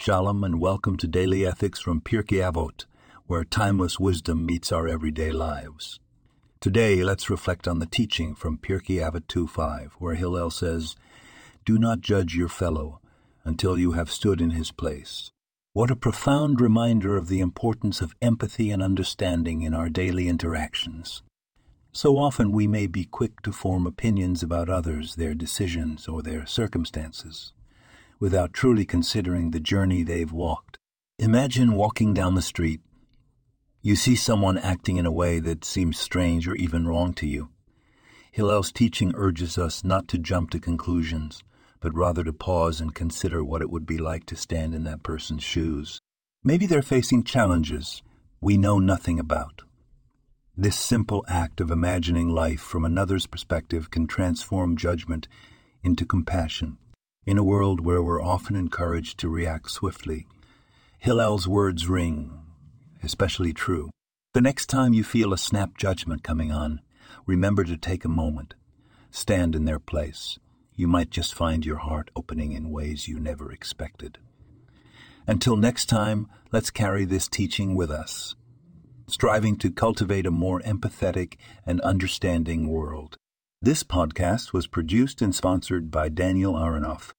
Shalom and welcome to Daily Ethics from Pirkei Avot, where timeless wisdom meets our everyday lives. Today, let's reflect on the teaching from Pirkei Avot 2.5, where Hillel says, Do not judge your fellow until you have stood in his place. What a profound reminder of the importance of empathy and understanding in our daily interactions. So often we may be quick to form opinions about others, their decisions, or their circumstances without truly considering the journey they've walked. Imagine walking down the street. You see someone acting in a way that seems strange or even wrong to you. Hillel's teaching urges us not to jump to conclusions, but rather to pause and consider what it would be like to stand in that person's shoes. Maybe they're facing challenges we know nothing about. This simple act of imagining life from another's perspective can transform judgment into compassion. In a world where we're often encouraged to react swiftly, Hillel's words ring, especially true. The next time you feel a snap judgment coming on, remember to take a moment. Stand in their place. You might just find your heart opening in ways you never expected. Until next time, let's carry this teaching with us, striving to cultivate a more empathetic and understanding world. This podcast was produced and sponsored by Daniel Aronoff